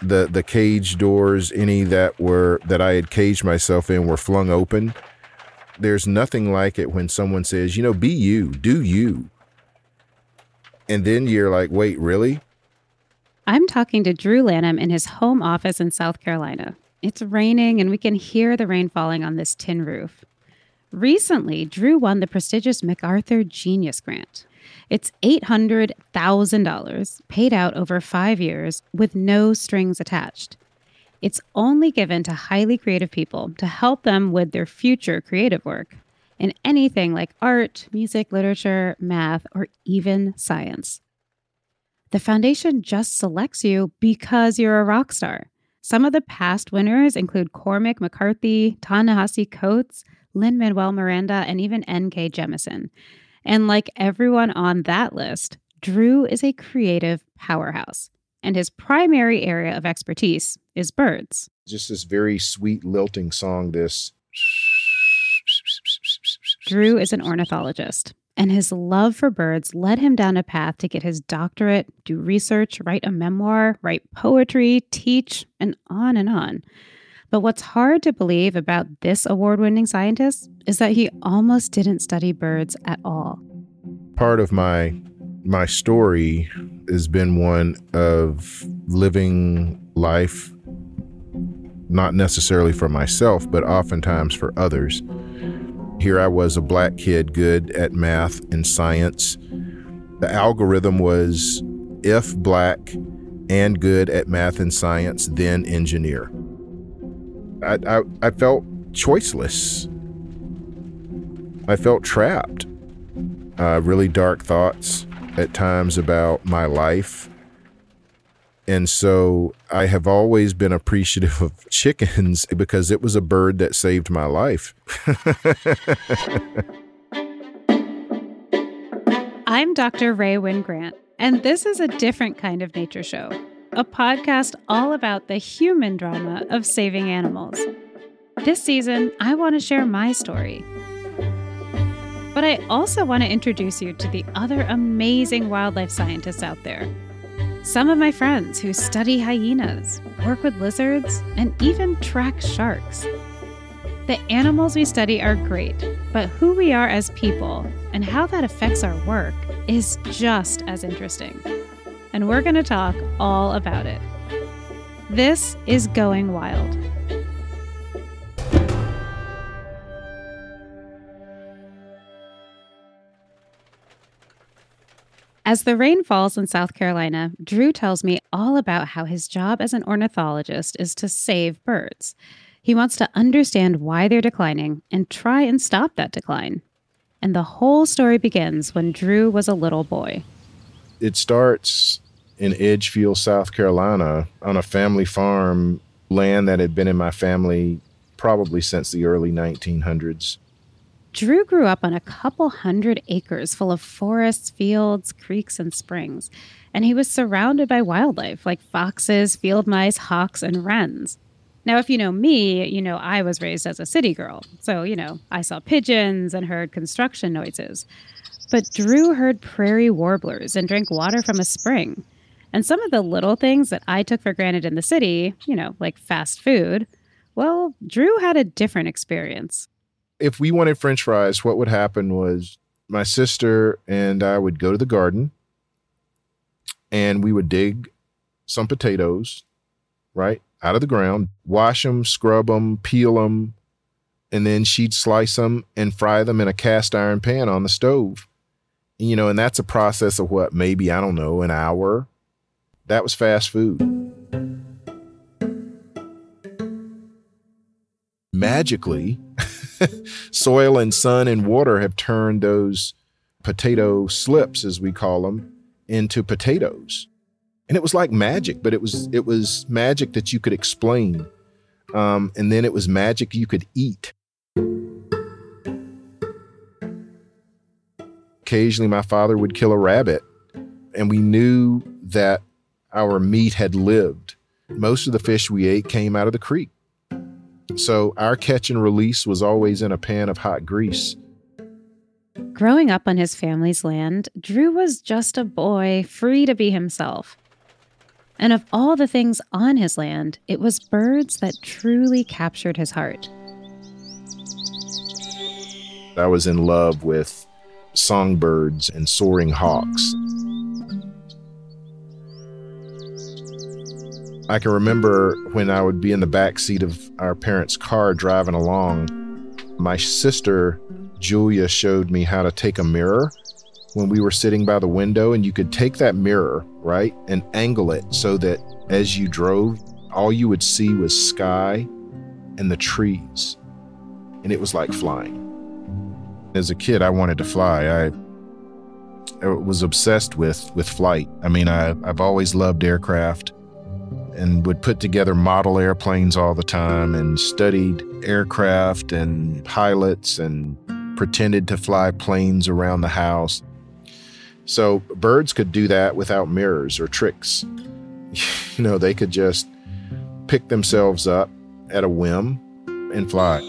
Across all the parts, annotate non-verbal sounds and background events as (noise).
the the cage doors, any that were that I had caged myself in, were flung open. There's nothing like it when someone says, you know, be you, do you. And then you're like, wait, really? I'm talking to Drew Lanham in his home office in South Carolina. It's raining and we can hear the rain falling on this tin roof. Recently, Drew won the prestigious MacArthur Genius Grant. It's $800,000 paid out over five years with no strings attached. It's only given to highly creative people to help them with their future creative work in anything like art, music, literature, math, or even science. The foundation just selects you because you're a rock star. Some of the past winners include Cormac McCarthy, Ta-Nehisi Coates, Lin Manuel Miranda, and even N.K. Jemisin. And like everyone on that list, Drew is a creative powerhouse, and his primary area of expertise is birds. Just this very sweet, lilting song, this. Drew is an ornithologist, and his love for birds led him down a path to get his doctorate, do research, write a memoir, write poetry, teach, and on and on. But what's hard to believe about this award winning scientist is that he almost didn't study birds at all. Part of my my story has been one of living life not necessarily for myself, but oftentimes for others. Here I was a black kid good at math and science. The algorithm was if black and good at math and science, then engineer. I, I, I felt choiceless. I felt trapped. Uh, really dark thoughts at times about my life. And so I have always been appreciative of (laughs) chickens because it was a bird that saved my life. (laughs) I'm Dr. Rae Wynn-Grant, and this is a different kind of nature show a podcast all about the human drama of saving animals. This season, I want to share my story. But I also want to introduce you to the other amazing wildlife scientists out there. Some of my friends who study hyenas, work with lizards, and even track sharks. The animals we study are great, but who we are as people and how that affects our work is just as interesting and we're going to talk all about it. This is Going Wild. As the rain falls in South Carolina, Drew tells me all about how his job as an ornithologist is to save birds. He wants to understand why they're declining and try and stop that decline. And the whole story begins when Drew was a little boy. It starts in Edgefield, South Carolina, on a family farm, land that had been in my family probably since the early 1900s. Drew grew up on a couple hundred acres full of forests, fields, creeks, and springs, and he was surrounded by wildlife like foxes, field mice, hawks, and wrens. Now, if you know me, you know I was raised as a city girl. So, you know, I saw pigeons and heard construction noises. But Drew heard prairie warblers and drank water from a spring. And some of the little things that I took for granted in the city, you know, like fast food, well, Drew had a different experience. If we wanted french fries, what would happen was my sister and I would go to the garden and we would dig some potatoes, right, out of the ground, wash them, scrub them, peel them, and then she'd slice them and fry them in a cast iron pan on the stove. You know, and that's a process of what, maybe, I don't know, an hour, that was fast food. Magically, (laughs) soil and sun and water have turned those potato slips, as we call them, into potatoes. And it was like magic, but it was it was magic that you could explain. Um, and then it was magic you could eat. Occasionally, my father would kill a rabbit, and we knew that our meat had lived. Most of the fish we ate came out of the creek. So our catch and release was always in a pan of hot grease. Growing up on his family's land, Drew was just a boy, free to be himself. And of all the things on his land, it was birds that truly captured his heart. I was in love with songbirds and soaring hawks. I can remember when I would be in the back seat of our parents' car driving along, my sister Julia showed me how to take a mirror when we were sitting by the window, and you could take that mirror, right, and angle it so that as you drove, all you would see was sky and the trees. And it was like flying. As a kid, I wanted to fly. I was obsessed with with flight. I mean, I, I've always loved aircraft and would put together model airplanes all the time and studied aircraft and pilots and pretended to fly planes around the house. So birds could do that without mirrors or tricks. (laughs) You know, they could just pick themselves up at a whim and fly.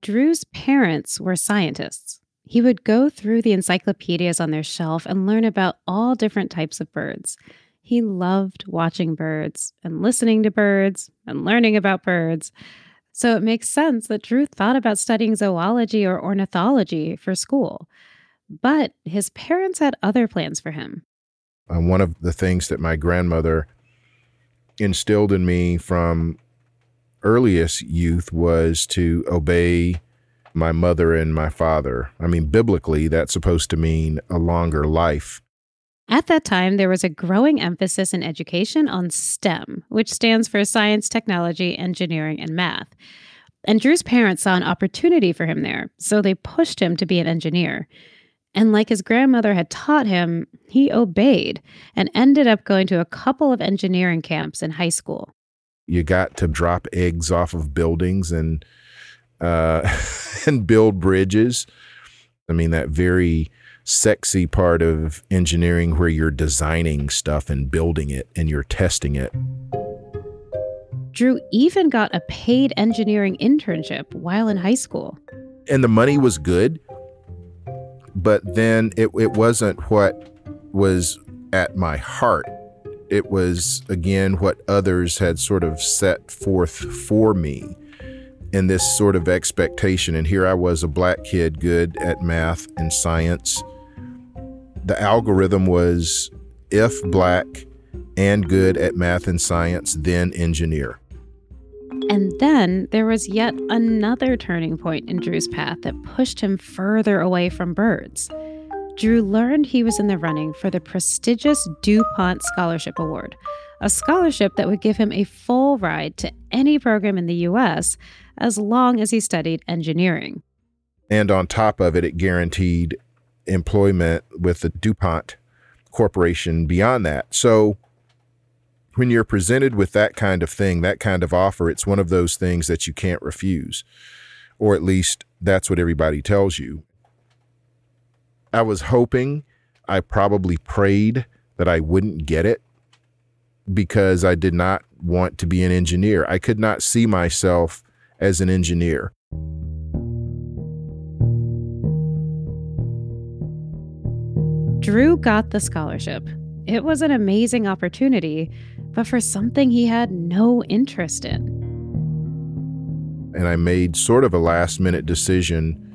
Drew's parents were scientists. He would go through the encyclopedias on their shelf and learn about all different types of birds. He loved watching birds and listening to birds and learning about birds. So it makes sense that Drew thought about studying zoology or ornithology for school. But his parents had other plans for him. One of the things that my grandmother instilled in me from earliest youth was to obey my mother and my father. I mean, biblically, that's supposed to mean a longer life. At that time, there was a growing emphasis in education on STEM, which stands for science, technology, engineering, and math. And Drew's parents saw an opportunity for him there, so they pushed him to be an engineer. And like his grandmother had taught him, he obeyed and ended up going to a couple of engineering camps in high school. You got to drop eggs off of buildings and uh, (laughs) and build bridges. I mean, that very sexy part of engineering where you're designing stuff and building it and you're testing it. Drew even got a paid engineering internship while in high school. And the money was good, but then it, it wasn't what was at my heart. It was, again, what others had sort of set forth for me in this sort of expectation. And here I was, a black kid, good at math and science. The algorithm was if black and good at math and science, then engineer. And then there was yet another turning point in Drew's path that pushed him further away from birds. Drew learned he was in the running for the prestigious DuPont Scholarship Award, a scholarship that would give him a full ride to any program in the U.S. as long as he studied engineering. And on top of it, it guaranteed employment with the DuPont Corporation beyond that. So when you're presented with that kind of thing, that kind of offer, it's one of those things that you can't refuse. Or at least that's what everybody tells you. I was hoping, I probably prayed that I wouldn't get it because I did not want to be an engineer. I could not see myself as an engineer. Drew got the scholarship. It was an amazing opportunity, but for something he had no interest in. And I made sort of a last minute decision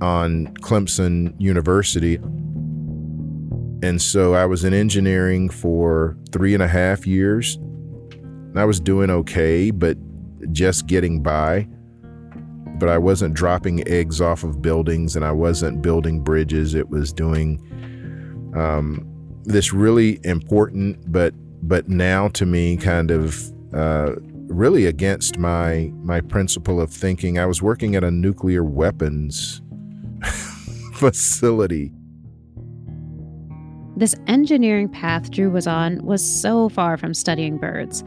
on Clemson University. And so I was in engineering for three and a half years. I was doing okay, but just getting by. But I wasn't dropping eggs off of buildings and I wasn't building bridges. It was doing um, this really important, but but now to me, kind of uh, really against my my principle of thinking. I was working at a nuclear weapons facility. This engineering path Drew was on was so far from studying birds.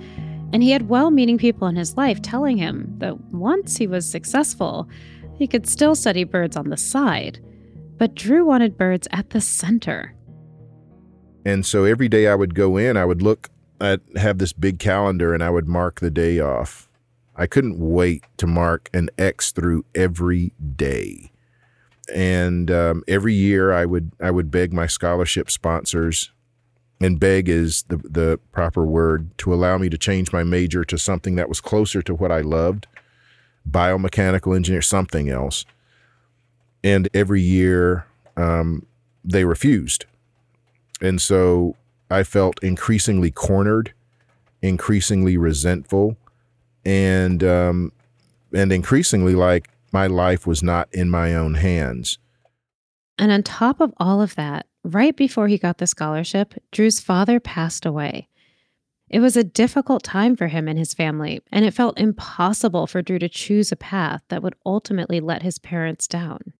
And he had well meaning people in his life telling him that once he was successful, he could still study birds on the side. But Drew wanted birds at the center. And so every day I would go in, I would look, I'd have this big calendar and I would mark the day off. I couldn't wait to mark an X through every day. And um, every year I would I would beg my scholarship sponsors and beg is the, the proper word to allow me to change my major to something that was closer to what I loved biomechanical engineer, something else. And every year um, they refused. And so I felt increasingly cornered, increasingly resentful, and um, and increasingly like my life was not in my own hands. And on top of all of that, right before he got the scholarship, Drew's father passed away. It was a difficult time for him and his family, and it felt impossible for Drew to choose a path that would ultimately let his parents down.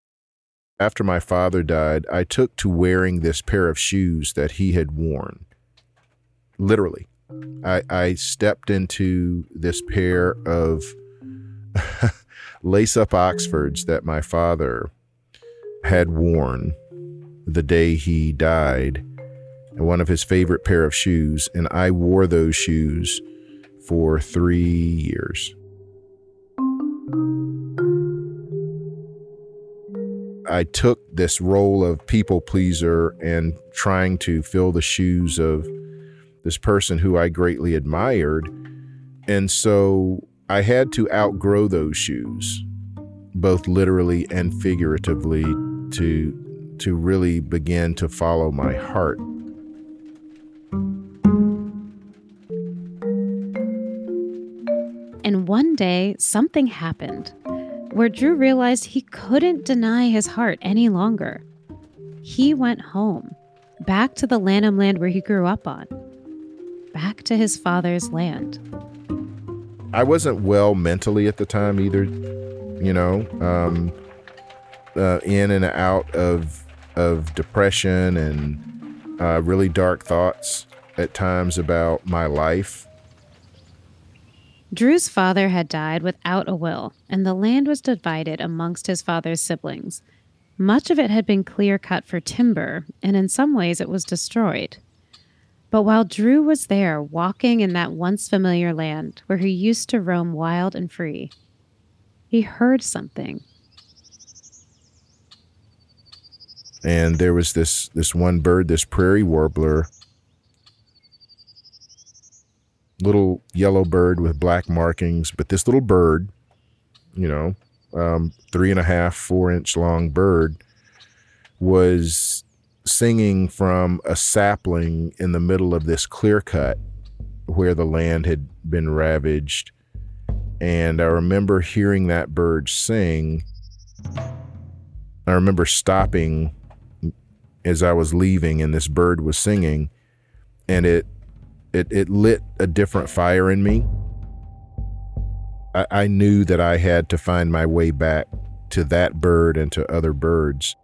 After my father died, I took to wearing this pair of shoes that he had worn. Literally. I, I stepped into this pair of lace up Oxfords that my father had worn the day he died, one of his favorite pair of shoes, and I wore those shoes for three years. I took this role of people pleaser and trying to fill the shoes of this person who I greatly admired. And so I had to outgrow those shoes, both literally and figuratively, to, to really begin to follow my heart. And one day, something happened where Drew realized he couldn't deny his heart any longer. He went home, back to the Lanham land where he grew up on, back to his father's land. I wasn't well mentally at the time either, you know, um, uh, in and out of of depression and uh, really dark thoughts at times about my life Drew's father had died without a will, and the land was divided amongst his father's siblings. Much of it had been clear cut for timber, and in some ways it was destroyed. But while Drew was there, walking in that once familiar land where he used to roam wild and free, he heard something. And there was this this one bird, this prairie warbler, little yellow bird with black markings. But this little bird, you know, um, three and a half, four inch long bird, was singing from a sapling in the middle of this clear cut where the land had been ravaged. And I remember hearing that bird sing. I remember stopping as I was leaving, and this bird was singing, and it it, it lit a different fire in me. I, I knew that I had to find my way back to that bird and to other birds.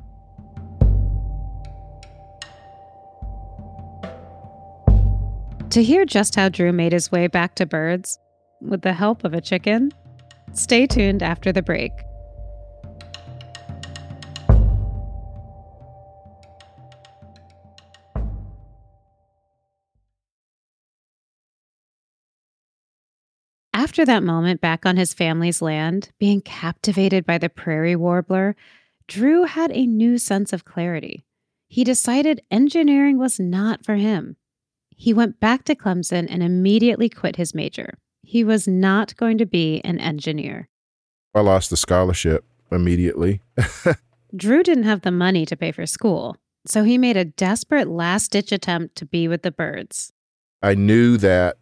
To hear just how Drew made his way back to birds, with the help of a chicken, stay tuned after the break. After that moment back on his family's land, being captivated by the prairie warbler, Drew had a new sense of clarity. He decided engineering was not for him. He went back to Clemson and immediately quit his major. He was not going to be an engineer. I lost the scholarship immediately. (laughs) Drew didn't have the money to pay for school, so he made a desperate last ditch attempt to be with the birds. I knew that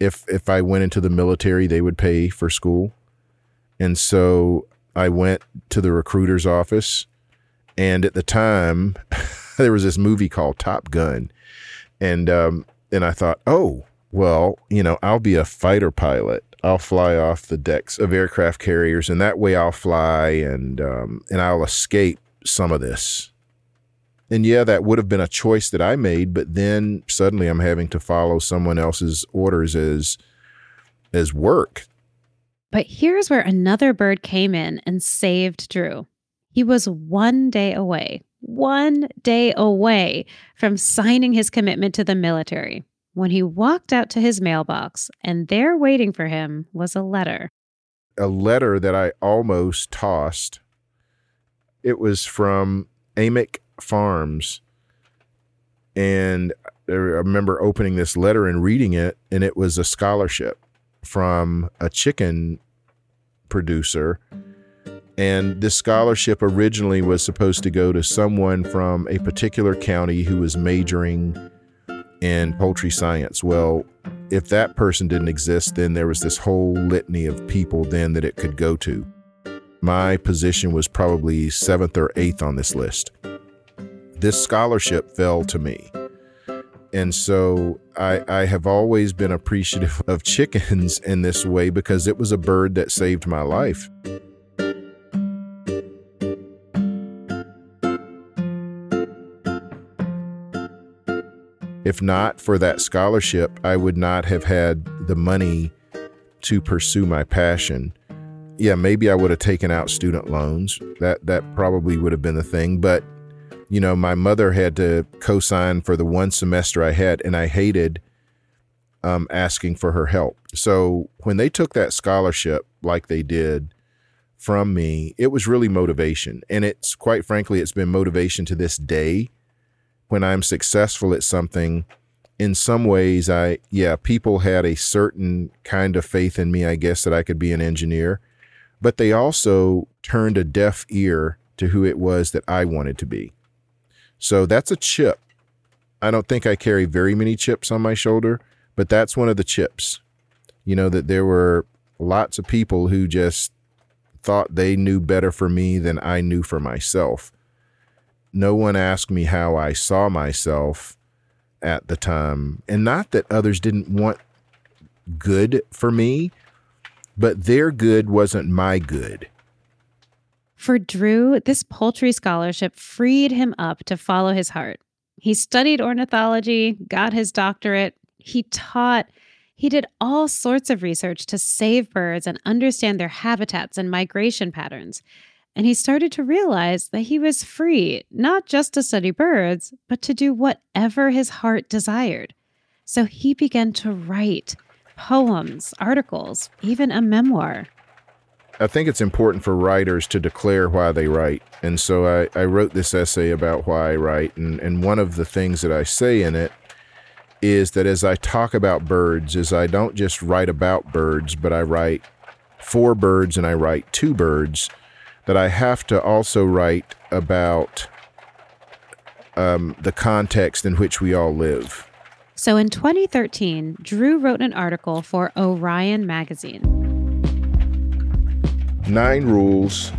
if if I went into the military, they would pay for school. And so I went to the recruiter's office and at the time (laughs) there was this movie called Top Gun. And um and I thought, "Oh, well, you know, I'll be a fighter pilot. I'll fly off the decks of aircraft carriers and that way I'll fly and um and I'll escape some of this and yeah, that would have been a choice that I made, but then suddenly I'm having to follow someone else's orders as as work. But here's where another bird came in and saved Drew. He was one day away, one day away from signing his commitment to the military when he walked out to his mailbox, and there waiting for him was a letter. A letter that I almost tossed. It was from Amick Farms And I remember opening this letter and reading it, and it was a scholarship from a chicken producer. And this scholarship originally was supposed to go to someone from a particular county who was majoring in poultry science. Well, if that person didn't exist, then there was this whole litany of people then that it could go to. My position was probably seventh or eighth on this list. This scholarship fell to me. And so I, I have always been appreciative (laughs) of chickens in this way because it was a bird that saved my life. If not for that scholarship, I would not have had the money to pursue my passion. Yeah, maybe I would have taken out student loans. That that probably would have been the thing, but you know, my mother had to co-sign for the one semester I had and I hated um, asking for her help. So when they took that scholarship like they did from me, it was really motivation. And it's quite frankly, it's been motivation to this day when I'm successful at something, in some ways, I, yeah, people had a certain kind of faith in me, I guess, that I could be an engineer, but they also turned a deaf ear to who it was that I wanted to be. So that's a chip. I don't think I carry very many chips on my shoulder, but that's one of the chips. You know, that there were lots of people who just thought they knew better for me than I knew for myself no one asked me how I saw myself at the time. And not that others didn't want good for me, but their good wasn't my good. For Drew, this poultry scholarship freed him up to follow his heart. He studied ornithology, got his doctorate, he taught, he did all sorts of research to save birds and understand their habitats and migration patterns and he started to realize that he was free not just to study birds, but to do whatever his heart desired. So he began to write poems, articles, even a memoir. I think it's important for writers to declare why they write. And so I, I wrote this essay about why I write. And, and one of the things that I say in it is that as I talk about birds, is I don't just write about birds, but I write for birds and I write to birds that I have to also write about um, the context in which we all live. So in 2013, Drew wrote an article for Orion magazine. Nine rules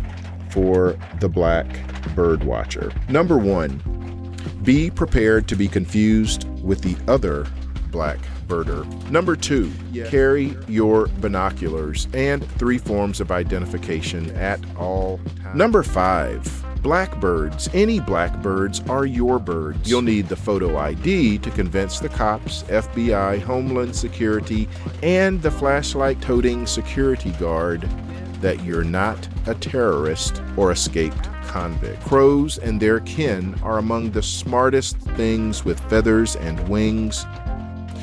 for the black bird watcher. Number one, be prepared to be confused with the other black birder. Number two, carry your binoculars and three forms of identification at all times. Number five, blackbirds. Any blackbirds are your birds. You'll need the photo ID to convince the cops, FBI, Homeland Security, and the flashlight toting security guard that you're not a terrorist or escaped convict. Crows and their kin are among the smartest things with feathers and wings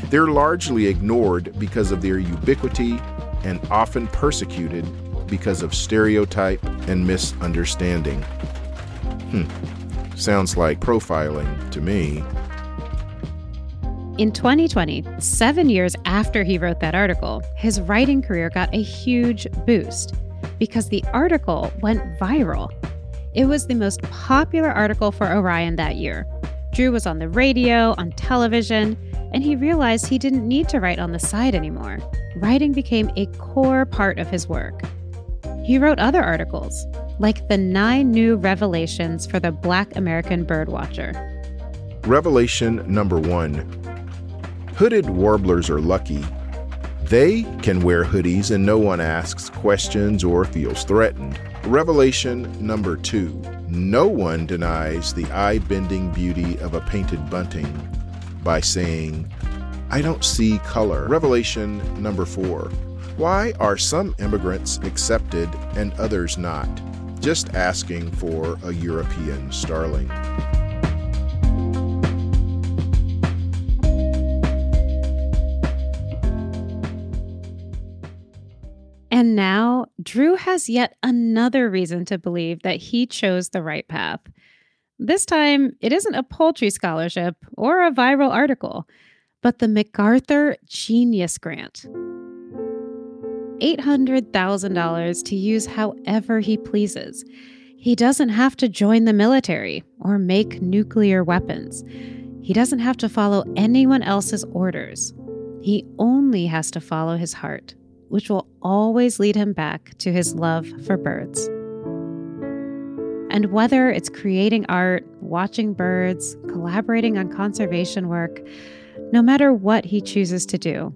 they're largely ignored because of their ubiquity and often persecuted because of stereotype and misunderstanding. Hmm. Sounds like profiling to me. In 2020, seven years after he wrote that article, his writing career got a huge boost because the article went viral. It was the most popular article for Orion that year. Drew was on the radio, on television, and he realized he didn't need to write on the side anymore. Writing became a core part of his work. He wrote other articles, like the nine new revelations for the Black American birdwatcher. Revelation number one Hooded warblers are lucky. They can wear hoodies and no one asks questions or feels threatened. Revelation number two No one denies the eye bending beauty of a painted bunting by saying, I don't see color. Revelation number four. Why are some immigrants accepted and others not? Just asking for a European starling. And now, Drew has yet another reason to believe that he chose the right path. This time, it isn't a poultry scholarship or a viral article, but the MacArthur Genius Grant. $800,000 to use however he pleases. He doesn't have to join the military or make nuclear weapons. He doesn't have to follow anyone else's orders. He only has to follow his heart, which will always lead him back to his love for birds. And whether it's creating art, watching birds, collaborating on conservation work, no matter what he chooses to do,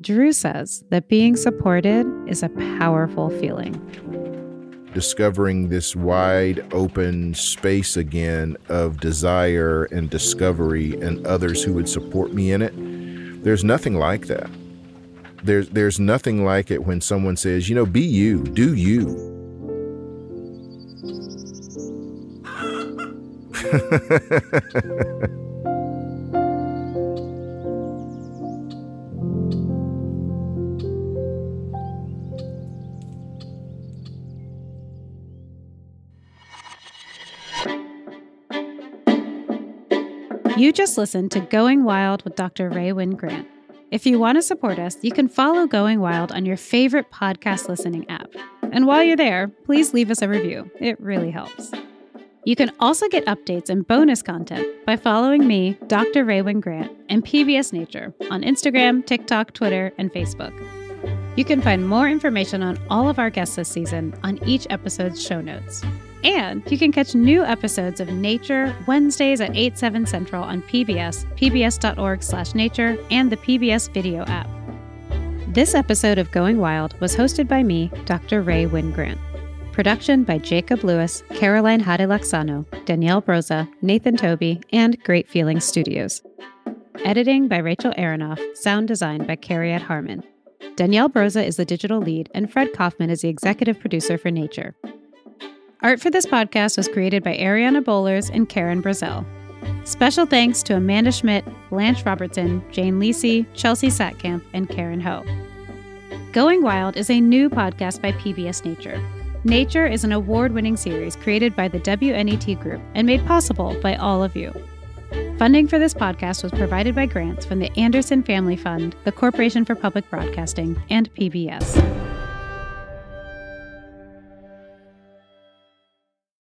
Drew says that being supported is a powerful feeling. Discovering this wide open space again of desire and discovery and others who would support me in it, there's nothing like that. There's, there's nothing like it when someone says, you know, be you, do you. You just listened to Going Wild with Dr. Rae Wynn-Grant. If you want to support us, you can follow Going Wild on your favorite podcast listening app. And while you're there, please leave us a review. It really helps. You can also get updates and bonus content by following me, Dr. Rae Wynn-Grant, and PBS Nature on Instagram, TikTok, Twitter, and Facebook. You can find more information on all of our guests this season on each episode's show notes. And you can catch new episodes of Nature Wednesdays at 8, 7 Central on PBS, pbs.org slash nature, and the PBS video app. This episode of Going Wild was hosted by me, Dr. Rae Wynn-Grant. Production by Jacob Lewis, Caroline Hade Danielle Broza, Nathan Toby, and Great Feelings Studios. Editing by Rachel Aronoff, sound design by Carriette Harmon. Danielle Broza is the digital lead, and Fred Kaufman is the executive producer for Nature. Art for this podcast was created by Ariana Bowlers and Karen Brazell. Special thanks to Amanda Schmidt, Blanche Robertson, Jane Lisi, Chelsea Satkamp, and Karen Ho. Going Wild is a new podcast by PBS Nature. Nature is an award winning series created by the WNET Group and made possible by all of you. Funding for this podcast was provided by grants from the Anderson Family Fund, the Corporation for Public Broadcasting, and PBS.